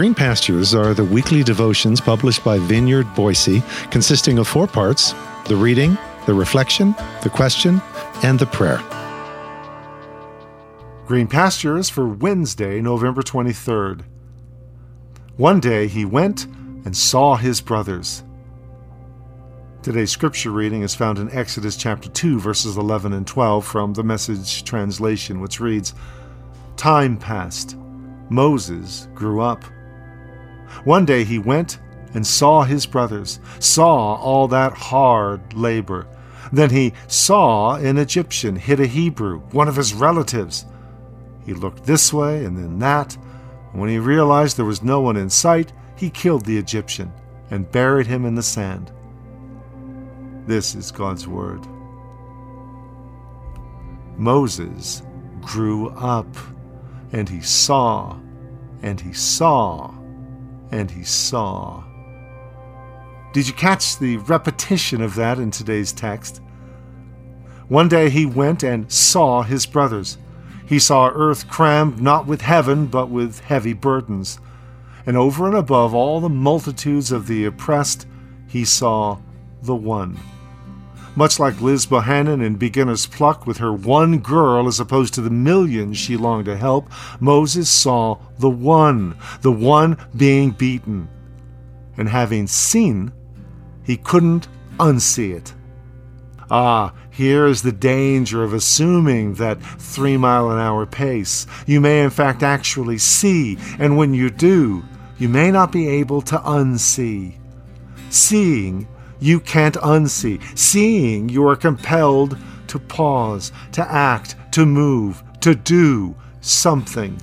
Green Pastures are the weekly devotions published by Vineyard Boise, consisting of four parts the reading, the reflection, the question, and the prayer. Green Pastures for Wednesday, November 23rd. One day he went and saw his brothers. Today's scripture reading is found in Exodus chapter 2, verses 11 and 12 from the Message translation, which reads Time passed. Moses grew up. One day he went and saw his brothers, saw all that hard labor. Then he saw an Egyptian hit a Hebrew, one of his relatives. He looked this way and then that. When he realized there was no one in sight, he killed the Egyptian and buried him in the sand. This is God's Word. Moses grew up, and he saw, and he saw, and he saw. Did you catch the repetition of that in today's text? One day he went and saw his brothers. He saw earth crammed not with heaven, but with heavy burdens. And over and above all the multitudes of the oppressed, he saw the one much like Liz Bohannon in Beginner's Pluck with her one girl as opposed to the millions she longed to help, Moses saw the one, the one being beaten. And having seen, he couldn't unsee it. Ah, here is the danger of assuming that three mile an hour pace. You may, in fact, actually see, and when you do, you may not be able to unsee. Seeing you can't unsee. Seeing, you are compelled to pause, to act, to move, to do something.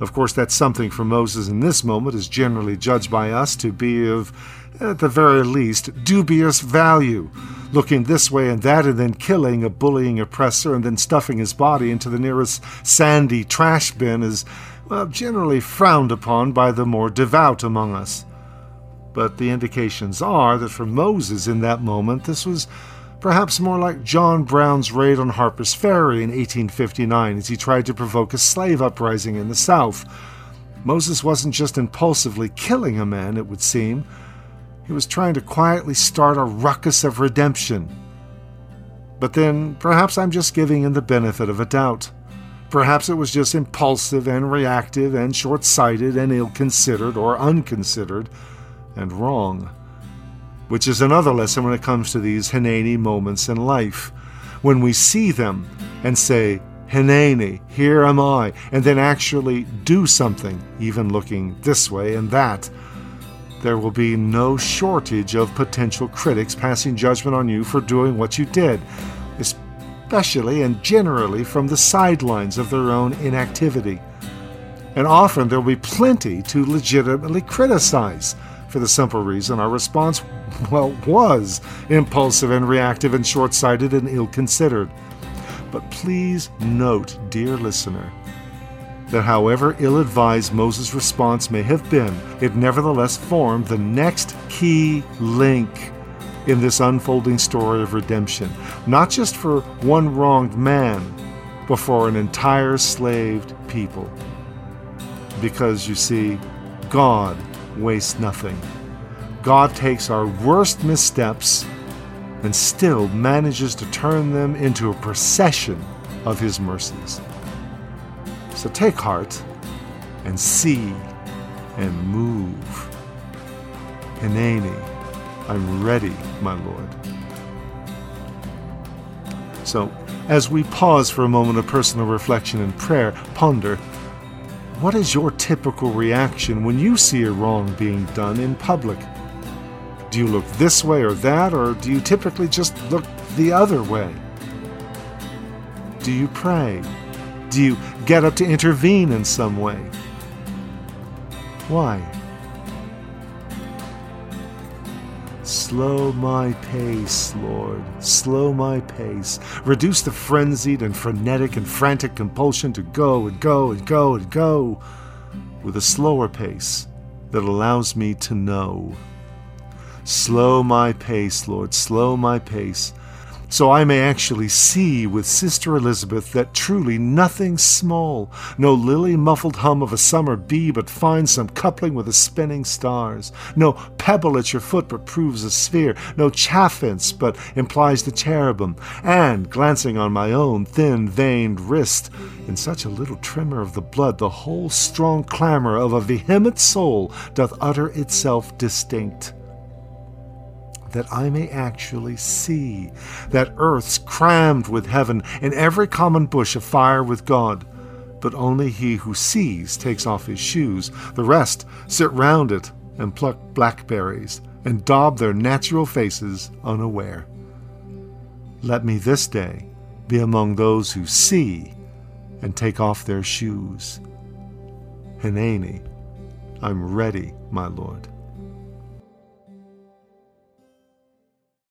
Of course, that something for Moses in this moment is generally judged by us to be of, at the very least, dubious value. Looking this way and that, and then killing a bullying oppressor, and then stuffing his body into the nearest sandy trash bin is, well, generally frowned upon by the more devout among us. But the indications are that for Moses in that moment, this was perhaps more like John Brown's raid on Harper's Ferry in 1859 as he tried to provoke a slave uprising in the South. Moses wasn't just impulsively killing a man, it would seem. He was trying to quietly start a ruckus of redemption. But then, perhaps I'm just giving him the benefit of a doubt. Perhaps it was just impulsive and reactive and short sighted and ill considered or unconsidered and wrong. Which is another lesson when it comes to these Hineni moments in life. When we see them and say, Hineni, here am I, and then actually do something, even looking this way and that, there will be no shortage of potential critics passing judgment on you for doing what you did, especially and generally from the sidelines of their own inactivity. And often there will be plenty to legitimately criticize for the simple reason our response, well, was impulsive and reactive and short sighted and ill considered. But please note, dear listener, that however ill advised Moses' response may have been, it nevertheless formed the next key link in this unfolding story of redemption, not just for one wronged man, but for an entire slaved people. Because you see, God waste nothing. God takes our worst missteps and still manages to turn them into a procession of His mercies. So take heart and see and move. Hineni, I'm ready, my Lord. So, as we pause for a moment of personal reflection and prayer, ponder what is your typical reaction when you see a wrong being done in public? Do you look this way or that, or do you typically just look the other way? Do you pray? Do you get up to intervene in some way? Why? Slow my pace, Lord, slow my pace. Reduce the frenzied and frenetic and frantic compulsion to go and go and go and go with a slower pace that allows me to know. Slow my pace, Lord, slow my pace. So I may actually see with Sister Elizabeth that truly nothing small, no lily muffled hum of a summer bee but finds some coupling with the spinning stars, no pebble at your foot but proves a sphere, no chaffinch but implies the cherubim, and, glancing on my own thin veined wrist, in such a little tremor of the blood the whole strong clamor of a vehement soul doth utter itself distinct that I may actually see that earth's crammed with heaven, and every common bush afire with God. But only he who sees takes off his shoes. The rest sit round it and pluck blackberries, and daub their natural faces unaware. Let me this day be among those who see and take off their shoes. Hineni, I'm ready, my Lord.